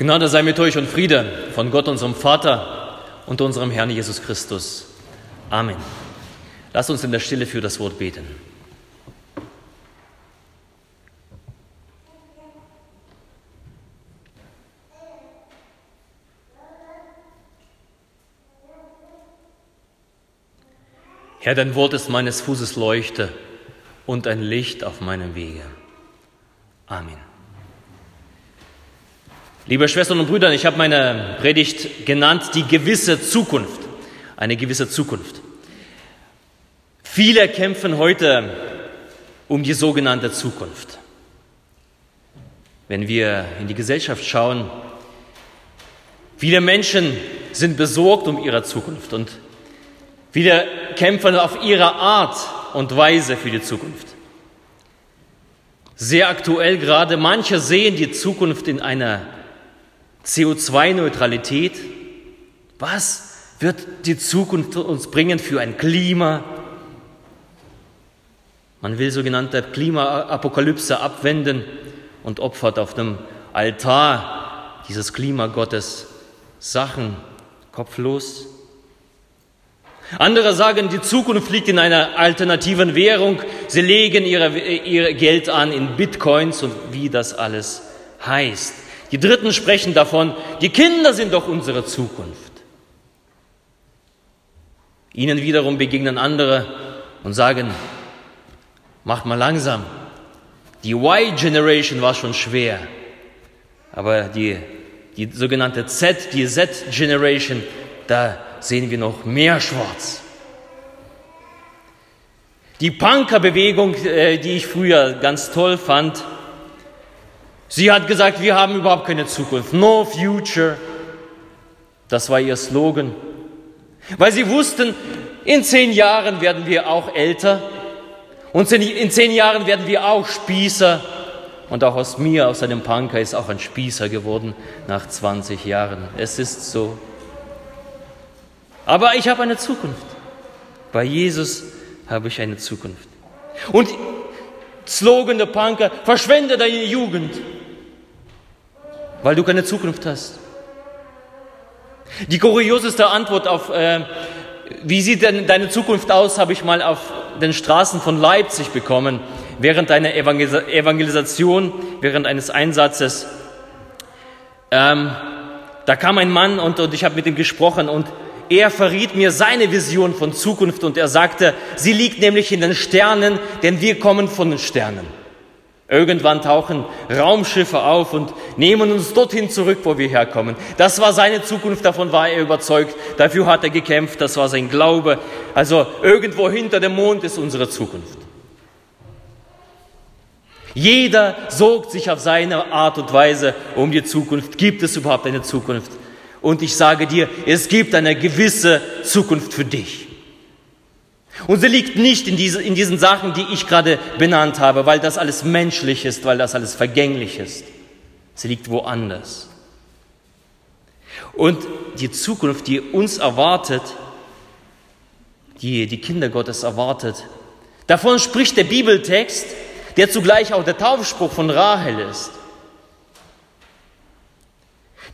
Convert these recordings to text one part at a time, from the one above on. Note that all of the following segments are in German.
Gnade sei mit euch und Friede von Gott, unserem Vater und unserem Herrn Jesus Christus. Amen. Lasst uns in der Stille für das Wort beten. Herr, dein Wort ist meines Fußes Leuchte und ein Licht auf meinem Wege. Amen. Liebe Schwestern und Brüder, ich habe meine Predigt genannt, die gewisse Zukunft. Eine gewisse Zukunft. Viele kämpfen heute um die sogenannte Zukunft. Wenn wir in die Gesellschaft schauen, viele Menschen sind besorgt um ihre Zukunft und Viele kämpfen auf ihre Art und Weise für die Zukunft. Sehr aktuell gerade, manche sehen die Zukunft in einer CO2-Neutralität. Was wird die Zukunft uns bringen für ein Klima? Man will sogenannte Klimaapokalypse abwenden und opfert auf dem Altar dieses Klimagottes Sachen kopflos. Andere sagen, die Zukunft liegt in einer alternativen Währung. Sie legen ihre, ihr Geld an in Bitcoins und wie das alles heißt. Die Dritten sprechen davon, die Kinder sind doch unsere Zukunft. Ihnen wiederum begegnen andere und sagen, macht mal langsam. Die Y-Generation war schon schwer, aber die, die sogenannte Z, die Z-Generation, da sehen wir noch mehr schwarz. Die Punkerbewegung, äh, die ich früher ganz toll fand, sie hat gesagt, wir haben überhaupt keine Zukunft. No future. Das war ihr Slogan. Weil sie wussten, in zehn Jahren werden wir auch älter und in zehn Jahren werden wir auch Spießer. Und auch aus mir, aus einem Punker, ist auch ein Spießer geworden nach 20 Jahren. Es ist so. Aber ich habe eine Zukunft. Bei Jesus habe ich eine Zukunft. Und Slogan der Punker, verschwende deine Jugend, weil du keine Zukunft hast. Die kurioseste Antwort auf, äh, wie sieht denn deine Zukunft aus, habe ich mal auf den Straßen von Leipzig bekommen, während einer Evangelisation, während eines Einsatzes. Ähm, da kam ein Mann und, und ich habe mit ihm gesprochen und er verriet mir seine Vision von Zukunft und er sagte, sie liegt nämlich in den Sternen, denn wir kommen von den Sternen. Irgendwann tauchen Raumschiffe auf und nehmen uns dorthin zurück, wo wir herkommen. Das war seine Zukunft, davon war er überzeugt, dafür hat er gekämpft, das war sein Glaube. Also irgendwo hinter dem Mond ist unsere Zukunft. Jeder sorgt sich auf seine Art und Weise um die Zukunft. Gibt es überhaupt eine Zukunft? Und ich sage dir, es gibt eine gewisse Zukunft für dich. Und sie liegt nicht in, diese, in diesen Sachen, die ich gerade benannt habe, weil das alles menschlich ist, weil das alles vergänglich ist. Sie liegt woanders. Und die Zukunft, die uns erwartet, die die Kinder Gottes erwartet, davon spricht der Bibeltext, der zugleich auch der Taufspruch von Rahel ist.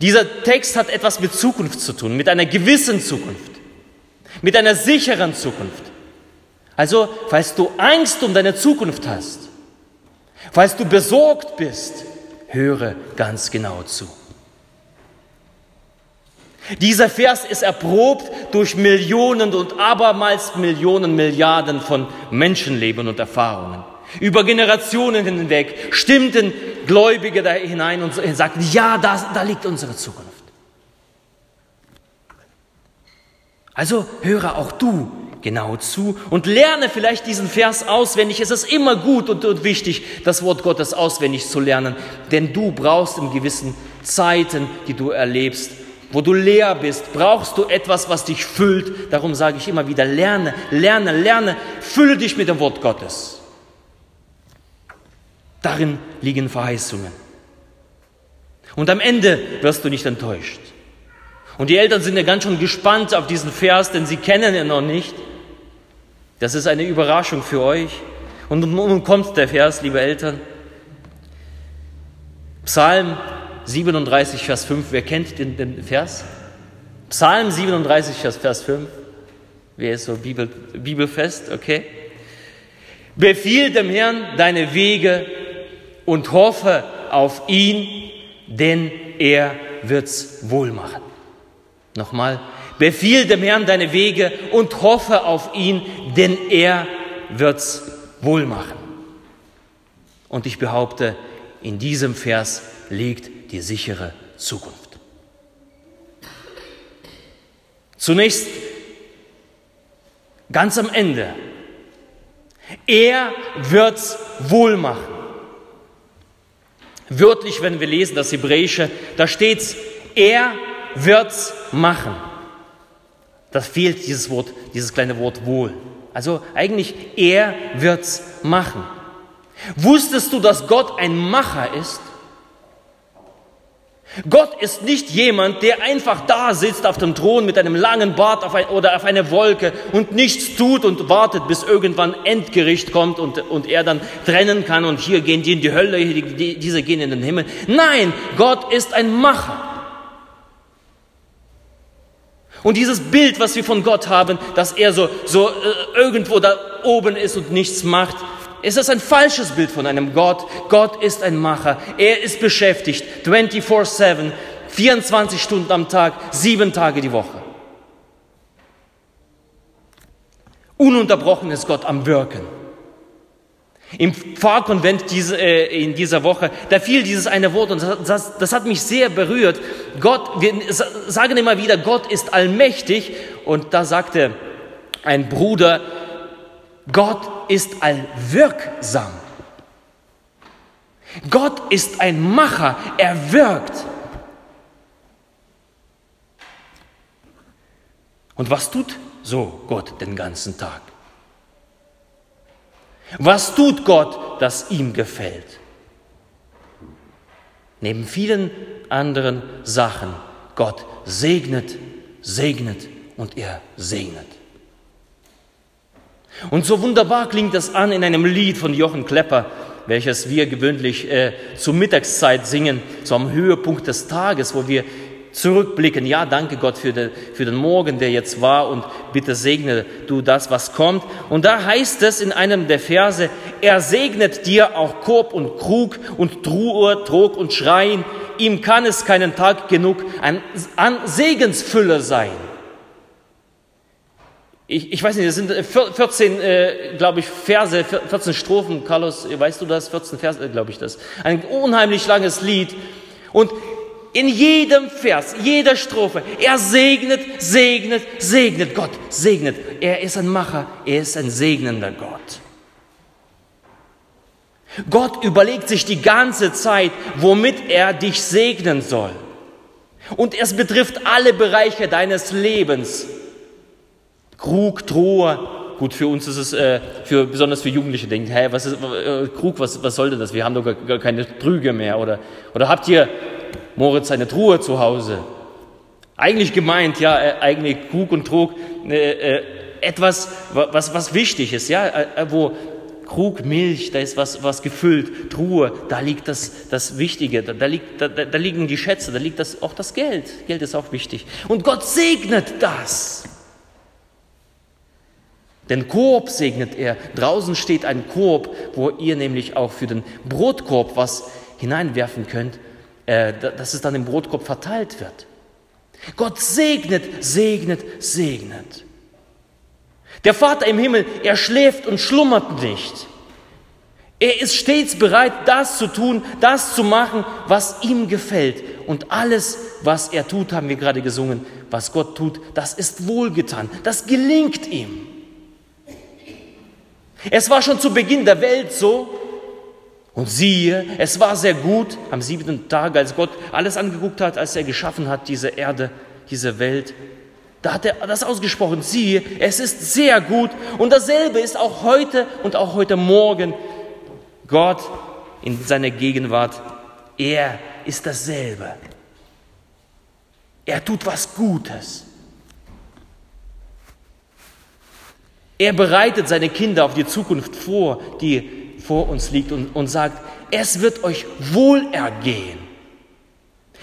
Dieser Text hat etwas mit Zukunft zu tun, mit einer gewissen Zukunft, mit einer sicheren Zukunft. Also, falls du Angst um deine Zukunft hast, falls du besorgt bist, höre ganz genau zu. Dieser Vers ist erprobt durch Millionen und abermals Millionen, Milliarden von Menschenleben und Erfahrungen. Über Generationen hinweg stimmten Gläubige da hinein und sagten, ja, da, da liegt unsere Zukunft. Also höre auch du genau zu und lerne vielleicht diesen Vers auswendig. Es ist immer gut und, und, wichtig, das Wort Gottes auswendig zu lernen, denn du brauchst in gewissen Zeiten, die du erlebst, wo du leer bist, brauchst du etwas, was dich füllt. Darum sage ich immer wieder, lerne, lerne, lerne, fülle dich mit dem Wort Gottes. Darin liegen Verheißungen. Und am Ende wirst du nicht enttäuscht. Und die Eltern sind ja ganz schon gespannt auf diesen Vers, denn sie kennen ihn noch nicht. Das ist eine Überraschung für euch. Und nun kommt der Vers, liebe Eltern. Psalm 37, Vers 5. Wer kennt den, den Vers? Psalm 37, Vers 5. Wer ist so Bibel, bibelfest? Okay. Befiehl dem Herrn deine Wege und hoffe auf ihn, denn er wird's wohl machen. Nochmal. Befiehl dem Herrn deine Wege und hoffe auf ihn, denn er wird's wohl machen. Und ich behaupte, in diesem Vers liegt die sichere Zukunft. Zunächst ganz am Ende. Er wird's wohl machen. Wörtlich, wenn wir lesen das Hebräische, da steht's, er wird's machen. Das fehlt dieses Wort, dieses kleine Wort wohl. Also eigentlich, er wird's machen. Wusstest du, dass Gott ein Macher ist? Gott ist nicht jemand, der einfach da sitzt auf dem Thron mit einem langen Bart auf ein, oder auf eine Wolke und nichts tut und wartet, bis irgendwann Endgericht kommt und, und er dann trennen kann und hier gehen die in die Hölle, die, diese gehen in den Himmel. Nein, Gott ist ein Macher. Und dieses Bild, was wir von Gott haben, dass er so, so äh, irgendwo da oben ist und nichts macht, ist das ein falsches Bild von einem Gott. Gott ist ein Macher. Er ist beschäftigt 24/7, 24 Stunden am Tag, sieben Tage die Woche. Ununterbrochen ist Gott am Wirken. Im Pfarrkonvent diese, äh, in dieser Woche, da fiel dieses eine Wort und das, das hat mich sehr berührt. Gott, wir sagen immer wieder, Gott ist allmächtig und da sagte ein Bruder, Gott ist allwirksam. Gott ist ein Macher, er wirkt. Und was tut so Gott den ganzen Tag? Was tut Gott, das ihm gefällt? Neben vielen anderen Sachen, Gott segnet, segnet und er segnet. Und so wunderbar klingt das an in einem Lied von Jochen Klepper, welches wir gewöhnlich äh, zur Mittagszeit singen, so am Höhepunkt des Tages, wo wir zurückblicken. Ja, danke Gott für, de, für den Morgen, der jetzt war und bitte segne du das, was kommt. Und da heißt es in einem der Verse, er segnet dir auch Korb und Krug und Truhe, Trog und Schrein. Ihm kann es keinen Tag genug an, an Segensfülle sein. Ich, ich weiß nicht, es sind 14, äh, äh glaube ich, Verse, 14 Strophen. Carlos, weißt du das? 14 Verse, äh, glaube ich das. Ein unheimlich langes Lied. Und in jedem Vers, jeder Strophe, er segnet, segnet, segnet. Gott segnet. Er ist ein Macher, er ist ein segnender Gott. Gott überlegt sich die ganze Zeit, womit er dich segnen soll. Und es betrifft alle Bereiche deines Lebens. Krug, Truhe. Gut, für uns ist es, äh, für, besonders für Jugendliche, denken, hey, was ist, äh, Krug, was, was soll denn das? Wir haben doch gar, gar keine Trüge mehr. Oder, oder habt ihr, Moritz, eine Truhe zu Hause? Eigentlich gemeint, ja, äh, eigentlich Krug und Trug, äh, äh, etwas, was, was wichtig ist, ja, äh, äh, wo Krug, Milch, da ist was, was gefüllt, Truhe, da liegt das, das Wichtige, da, da, liegt, da, da liegen die Schätze, da liegt das, auch das Geld. Geld ist auch wichtig. Und Gott segnet das. Den Korb segnet er. Draußen steht ein Korb, wo ihr nämlich auch für den Brotkorb was hineinwerfen könnt, äh, dass es dann im Brotkorb verteilt wird. Gott segnet, segnet, segnet. Der Vater im Himmel, er schläft und schlummert nicht. Er ist stets bereit, das zu tun, das zu machen, was ihm gefällt. Und alles, was er tut, haben wir gerade gesungen, was Gott tut, das ist wohlgetan, das gelingt ihm. Es war schon zu Beginn der Welt so. Und siehe, es war sehr gut am siebten Tag, als Gott alles angeguckt hat, als er geschaffen hat, diese Erde, diese Welt. Da hat er das ausgesprochen, siehe, es ist sehr gut. Und dasselbe ist auch heute und auch heute Morgen. Gott in seiner Gegenwart, er ist dasselbe. Er tut was Gutes. Er bereitet seine Kinder auf die Zukunft vor, die vor uns liegt und, und sagt, es wird euch wohl ergehen.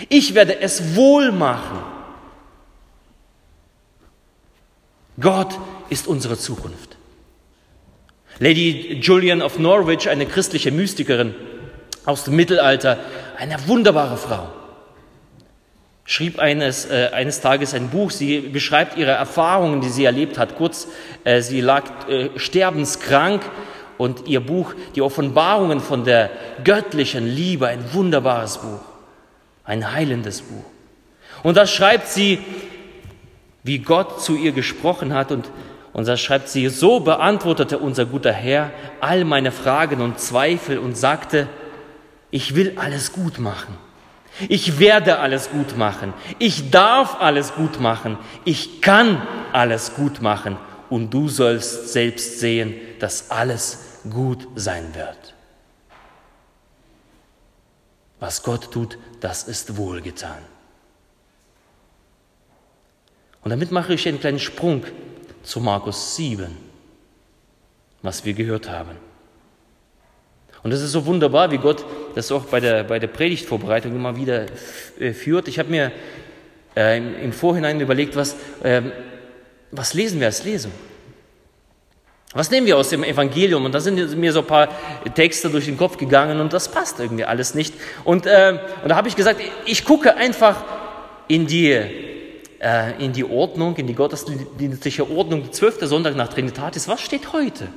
Ich werde es wohl machen. Gott ist unsere Zukunft. Lady Julian of Norwich, eine christliche Mystikerin aus dem Mittelalter, eine wunderbare Frau, schrieb eines, äh, eines Tages ein Buch. Sie beschreibt ihre Erfahrungen, die sie erlebt hat. Kurz, äh, sie lag äh, sterbenskrank und ihr Buch, die Offenbarungen von der göttlichen Liebe, ein wunderbares Buch, ein heilendes Buch. Und da schreibt sie, wie Gott zu ihr gesprochen hat und und da schreibt sie, so beantwortete unser guter Herr all meine Fragen und Zweifel und sagte, ich will alles gut machen. Ich werde alles gut machen. Ich darf alles gut machen. Ich kann alles gut machen. Und du sollst selbst sehen, dass alles gut sein wird. Was Gott tut, das ist wohlgetan. Und damit mache ich einen kleinen Sprung zu Markus 7, was wir gehört haben. Und es ist so wunderbar, wie Gott das auch bei der, bei der Predigtvorbereitung immer wieder äh, führt. Ich habe mir äh, im, im, Vorhinein überlegt, was, äh, was lesen wir als Lesung? Was nehmen wir aus dem Evangelium? Und da sind mir so ein paar Texte durch den Kopf gegangen und das passt irgendwie alles nicht. Und, äh, und da habe ich gesagt, ich gucke einfach in die äh, in die Ordnung, in die gottesdienstliche Ordnung, die zwölfte Sonntag nach Trinitatis, was steht heute?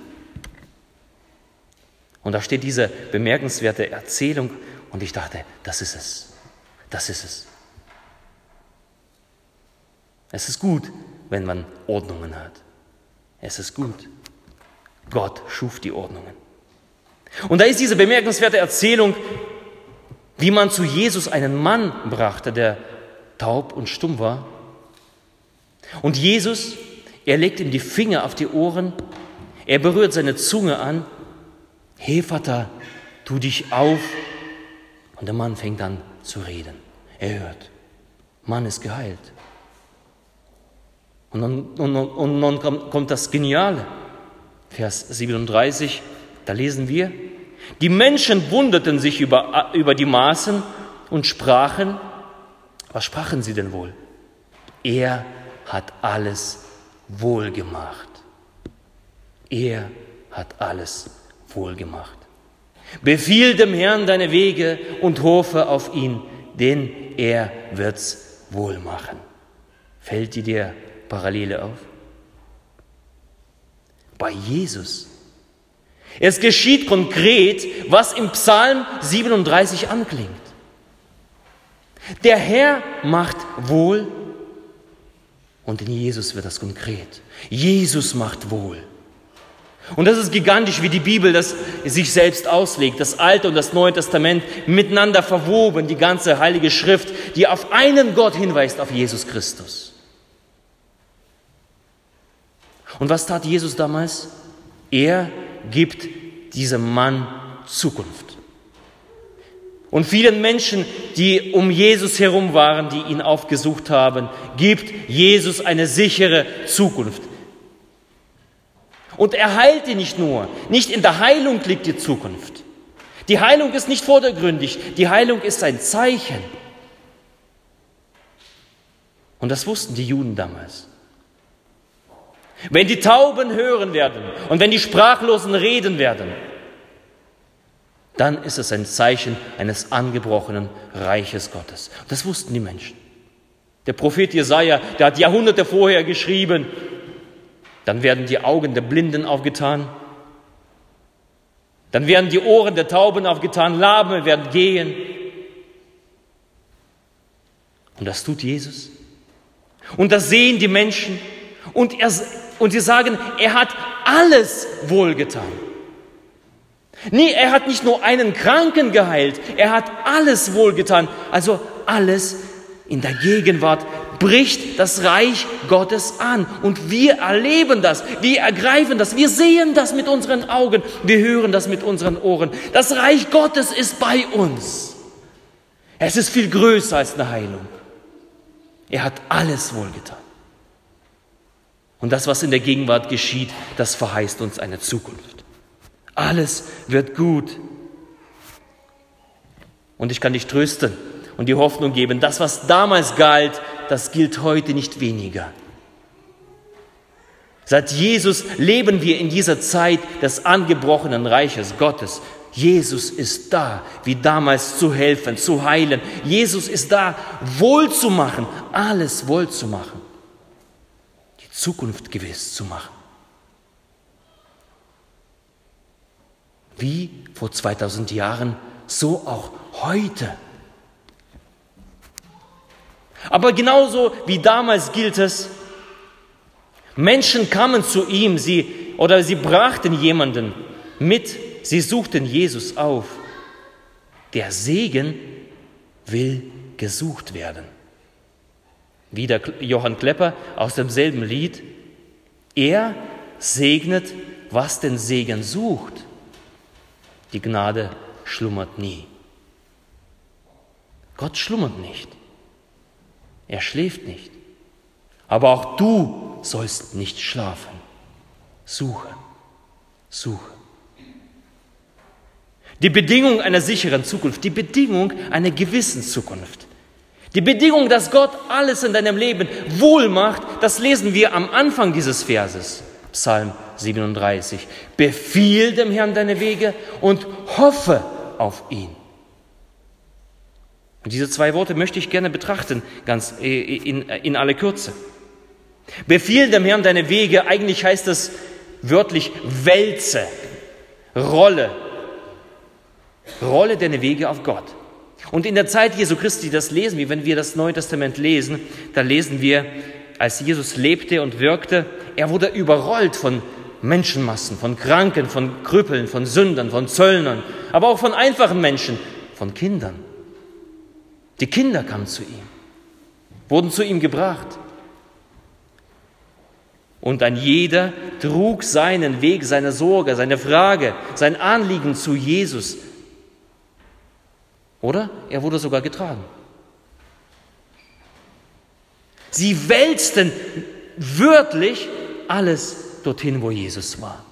Und da steht diese bemerkenswerte Erzählung und ich dachte, das ist es, das ist es. Es ist gut, wenn man Ordnungen hat. Es ist gut. Gott schuf die Ordnungen. Und da ist diese bemerkenswerte Erzählung, wie man zu Jesus einen Mann brachte, der taub und stumm war und Jesus, er legt ihm die Finger auf die Ohren, er berührt seine Zunge an. Hefata, tu dich auf. Und der Mann fängt an zu reden. Er hört. Mann ist geheilt. Und dann, und, und dann kommt, das Geniale. Vers 37, da lesen wir, die Menschen wunderten sich über, über die Maßen und sprachen, was sprachen sie denn wohl? Er hat alles wohlgemacht. Er hat alles wohlgemacht. Befiehl dem Herrn deine Wege und hoffe auf ihn, denn er wird's wohl machen. Fällt dir Parallele auf? Bei Jesus. Es geschieht konkret, was im Psalm 37 anklingt. Der Herr macht wohl und in Jesus wird das konkret. Jesus macht wohl. Und das ist gigantisch, wie die Bibel das sich selbst auslegt. Das Alte und das Neue Testament miteinander verwoben, die ganze Heilige Schrift, die auf einen Gott hinweist, auf Jesus Christus. Und was tat Jesus damals? Er gibt diesem Mann Zukunft. Und vielen Menschen, die um Jesus herum waren, die ihn aufgesucht haben, gibt Jesus eine sichere Zukunft. Und er heilt ihn nicht nur. Nicht in der Heilung liegt die Zukunft. Die Heilung ist nicht vordergründig. Die Heilung ist ein Zeichen. Und das wussten die Juden damals. Wenn die Tauben hören werden und wenn die Sprachlosen reden werden, dann ist es ein Zeichen eines angebrochenen Reiches Gottes. Das wussten die Menschen. Der Prophet Jesaja, der hat Jahrhunderte vorher geschrieben, dann werden die Augen der Blinden aufgetan, dann werden die Ohren der Tauben aufgetan, Lahme werden gehen. Und das tut Jesus. Und das sehen die Menschen. Und, er, und sie sagen, er hat alles wohlgetan. Nee, er hat nicht nur einen Kranken geheilt, er hat alles wohlgetan. Also alles in der Gegenwart bricht das Reich Gottes an. Und wir erleben das, wir ergreifen das, wir sehen das mit unseren Augen, wir hören das mit unseren Ohren. Das Reich Gottes ist bei uns. Es ist viel größer als eine Heilung. Er hat alles wohlgetan. Und das, was in der Gegenwart geschieht, das verheißt uns eine Zukunft. Alles wird gut. Und ich kann dich trösten und die Hoffnung geben. Das, was damals galt, das gilt heute nicht weniger. Seit Jesus leben wir in dieser Zeit des angebrochenen Reiches Gottes. Jesus ist da, wie damals zu helfen, zu heilen. Jesus ist da, wohl zu machen, alles wohl Zukunft gewiss zu machen. Wie vor 2000 Jahren, so auch heute. Aber genauso wie damals gilt es, Menschen kamen zu ihm, sie oder sie brachten jemanden mit, sie suchten Jesus auf. Der Segen will gesucht werden. Wieder Johann Klepper aus demselben Lied. Er segnet, was den Segen sucht. Die Gnade schlummert nie. Gott schlummert nicht. Er schläft nicht. Aber auch du sollst nicht schlafen. Suche, suche. Die Bedingung einer sicheren Zukunft, die Bedingung einer gewissen Zukunft. Die Bedingung, dass Gott alles in deinem Leben wohl macht, das lesen wir am Anfang dieses Verses, Psalm 37. Befiehl dem Herrn deine Wege und hoffe auf ihn. Und diese zwei Worte möchte ich gerne betrachten, ganz äh, in, in aller Kürze. Befiehl dem Herrn deine Wege, eigentlich heißt es wörtlich wälze, rolle, rolle deine Wege auf Gott. Und in der Zeit Jesu Christi, das lesen wir, wenn wir das Neue Testament lesen, da lesen wir, als Jesus lebte und wirkte, er wurde überrollt von Menschenmassen, von Kranken, von Krüppeln, von Sündern, von Zöllnern, aber auch von einfachen Menschen, von Kindern. Die Kinder kamen zu ihm, wurden zu ihm gebracht. Und ein jeder trug seinen Weg, seine Sorge, seine Frage, sein Anliegen zu Jesus. Oder er wurde sogar getragen. Sie wälzten wörtlich alles dorthin, wo Jesus war.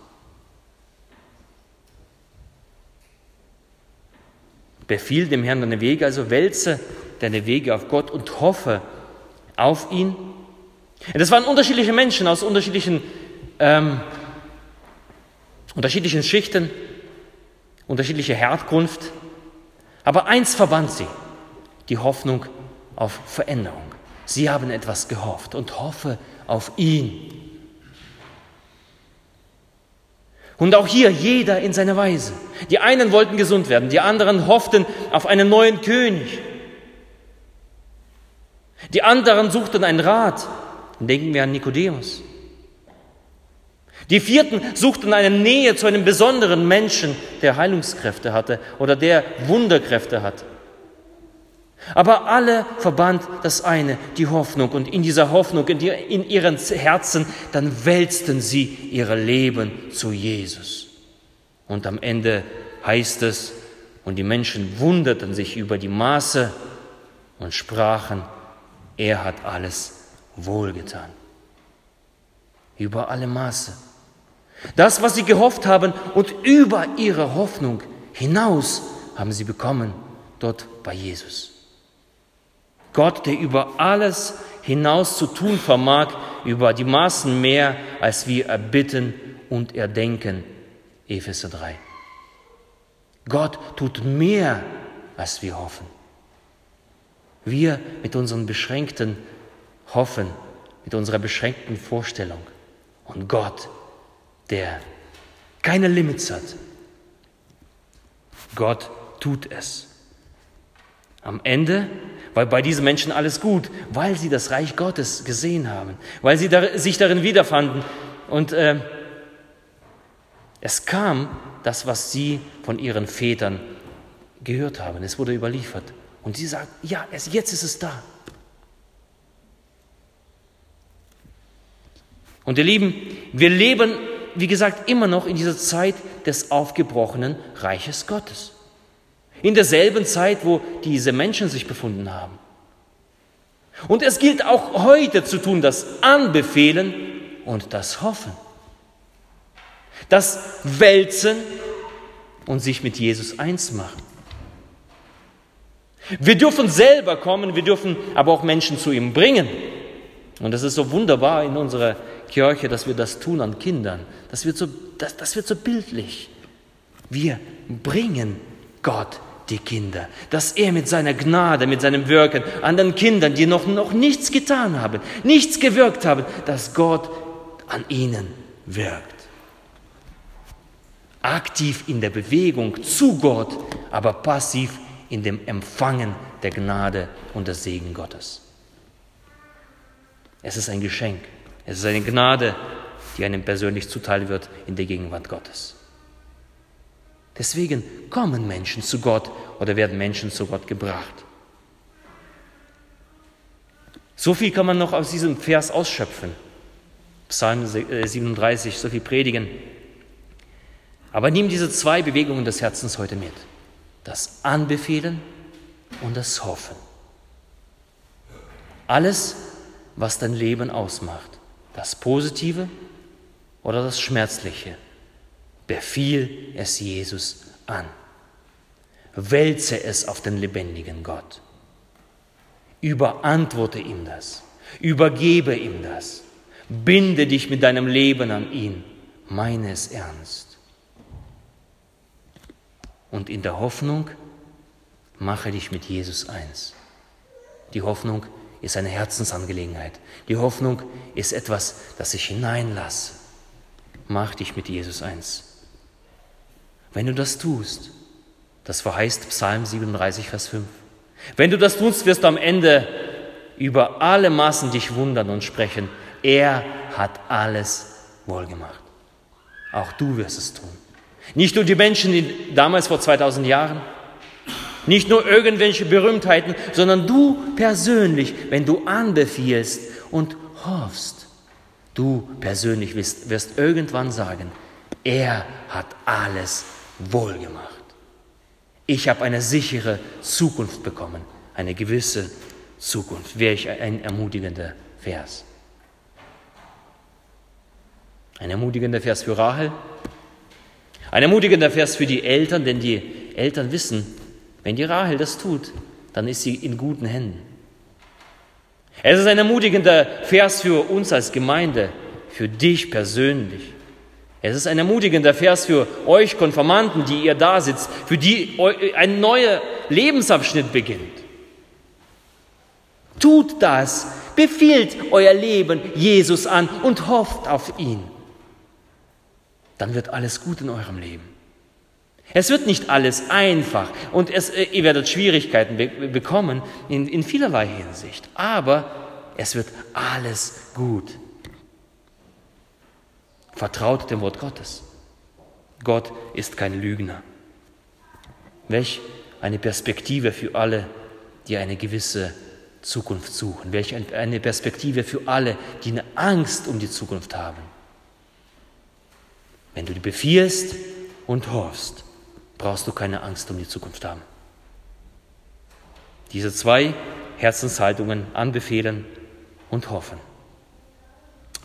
Befiehl dem Herrn deine Wege, also wälze deine Wege auf Gott und hoffe auf ihn. Das waren unterschiedliche Menschen aus unterschiedlichen, ähm, unterschiedlichen Schichten, unterschiedliche Herkunft. Aber eins verband sie, die Hoffnung auf Veränderung. Sie haben etwas gehofft und hoffe auf ihn. Und auch hier jeder in seiner Weise. Die einen wollten gesund werden, die anderen hofften auf einen neuen König. Die anderen suchten einen Rat. Denken wir an Nikodemus. Die vierten suchten eine Nähe zu einem besonderen Menschen, der Heilungskräfte hatte oder der Wunderkräfte hat. Aber alle verband das eine, die Hoffnung. Und in dieser Hoffnung, in, die, in ihren Herzen, dann wälzten sie ihre Leben zu Jesus. Und am Ende heißt es, und die Menschen wunderten sich über die Maße und sprachen, er hat alles wohlgetan. Über alle Maße. Das, was sie gehofft haben und über ihre Hoffnung hinaus haben sie bekommen dort bei Jesus. Gott, der über alles hinaus zu tun vermag, über die Maßen mehr, als wir erbitten und erdenken. Epheser 3. Gott tut mehr, als wir hoffen. Wir mit unseren beschränkten Hoffen, mit unserer beschränkten Vorstellung. Und Gott, der keine Limits hat. Gott tut es. Am Ende war bei diesen Menschen alles gut, weil sie das Reich Gottes gesehen haben, weil sie sich darin wiederfanden. Und äh, es kam das, was sie von ihren Vätern gehört haben. Es wurde überliefert. Und sie sagt, ja, es, jetzt ist es da. Und ihr Lieben, wir leben, wie gesagt, immer noch in dieser Zeit des aufgebrochenen Reiches Gottes. In derselben Zeit, wo diese Menschen sich befunden haben. Und es gilt auch heute zu tun, das Anbefehlen und das Hoffen. Das Wälzen und sich mit Jesus eins machen. Wir dürfen selber kommen, wir dürfen aber auch Menschen zu ihm bringen. Und das ist so wunderbar in unserer Kirche, dass wir das tun an Kindern. Das wird so, das, das wird so bildlich. Wir bringen Gott die Kinder, dass er mit seiner Gnade, mit seinem Wirken an den Kindern, die noch, noch nichts getan haben, nichts gewirkt haben, dass Gott an ihnen wirkt. Aktiv in der Bewegung zu Gott, aber passiv in dem Empfangen der Gnade und des Segen Gottes. Es ist ein Geschenk, es ist eine Gnade, die einem persönlich zuteil wird in der Gegenwart Gottes. Deswegen kommen Menschen zu Gott oder werden Menschen zu Gott gebracht. So viel kann man noch aus diesem Vers ausschöpfen. Psalm 37, so viel predigen. Aber nimm diese zwei Bewegungen des Herzens heute mit. Das Anbefehlen und das Hoffen. Alles, was dein Leben ausmacht. Das Positive oder das Schmerzliche. Befiehl es Jesus an. Wälze es auf den lebendigen Gott. Überantworte ihm das. Übergebe ihm das. Binde dich mit deinem Leben an ihn. Meine es ernst. Und in der Hoffnung mache dich mit Jesus eins. Die Hoffnung ist eine Herzensangelegenheit. Die Hoffnung ist etwas, das ich hineinlasse. Mach dich mit Jesus eins. Wenn du das tust, das verheißt Psalm 37, Vers 5. Wenn du das tust, wirst du am Ende über alle Massen dich wundern und sprechen. Er hat alles wohlgemacht. Auch du wirst es tun. Nicht nur die Menschen, die damals vor 2000 Jahren, nicht nur irgendwelche Berühmtheiten, sondern du persönlich, wenn du anbefiehlst und hoffst, du persönlich wirst, wirst irgendwann sagen, er hat alles wohlgemacht. Ich habe eine sichere Zukunft bekommen, eine gewisse Zukunft. Wäre ich ein ermutigender Vers. Ein ermutigender Vers für Rahel. Ein ermutigender Vers für die Eltern, denn die Eltern wissen, wenn die Rahel das tut, dann ist sie in guten Händen. Es ist ein ermutigender Vers für uns als Gemeinde, für dich persönlich. Es ist ein ermutigender Vers für euch Konformanten, die ihr da sitzt, für die ein neuer Lebensabschnitt beginnt. Tut das, befiehlt euer Leben Jesus an und hofft auf ihn. Dann wird alles gut in eurem Leben. Es wird nicht alles einfach und es, äh, ihr werdet Schwierigkeiten be bekommen in, in vielerlei Hinsicht, aber es wird alles gut. Vertraut dem Wort Gottes. Gott ist kein Lügner. Welch eine Perspektive für alle, die eine gewisse Zukunft suchen. Welch eine Perspektive für alle, die eine Angst um die Zukunft haben. Wenn du die befiehlst und hoffst, brauchst du keine Angst um die Zukunft haben. Diese zwei Herzenshaltungen anbefehlen und hoffen.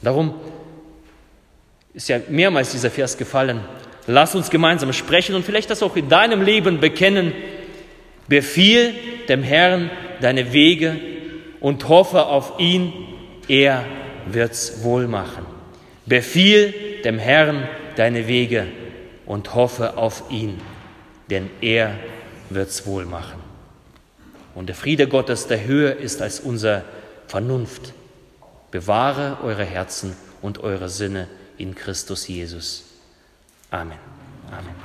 Darum ist ja mehrmals dieser Vers gefallen. Lass uns gemeinsam sprechen und vielleicht das auch in deinem Leben bekennen. Befiehl dem Herrn deine Wege und hoffe auf ihn, er wird's wohl machen. Befiehl dem Herrn deine Wege und hoffe auf ihn, denn er wird's wohl machen. Und der Friede Gottes, der höher ist als unsere Vernunft, bewahre eure Herzen und eure Sinne in Christus Jesus. Amen. Amen.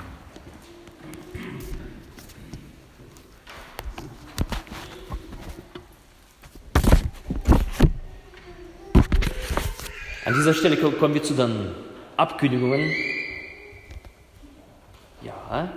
An dieser Stelle kommen wir zu den Abkündigungen. Ja,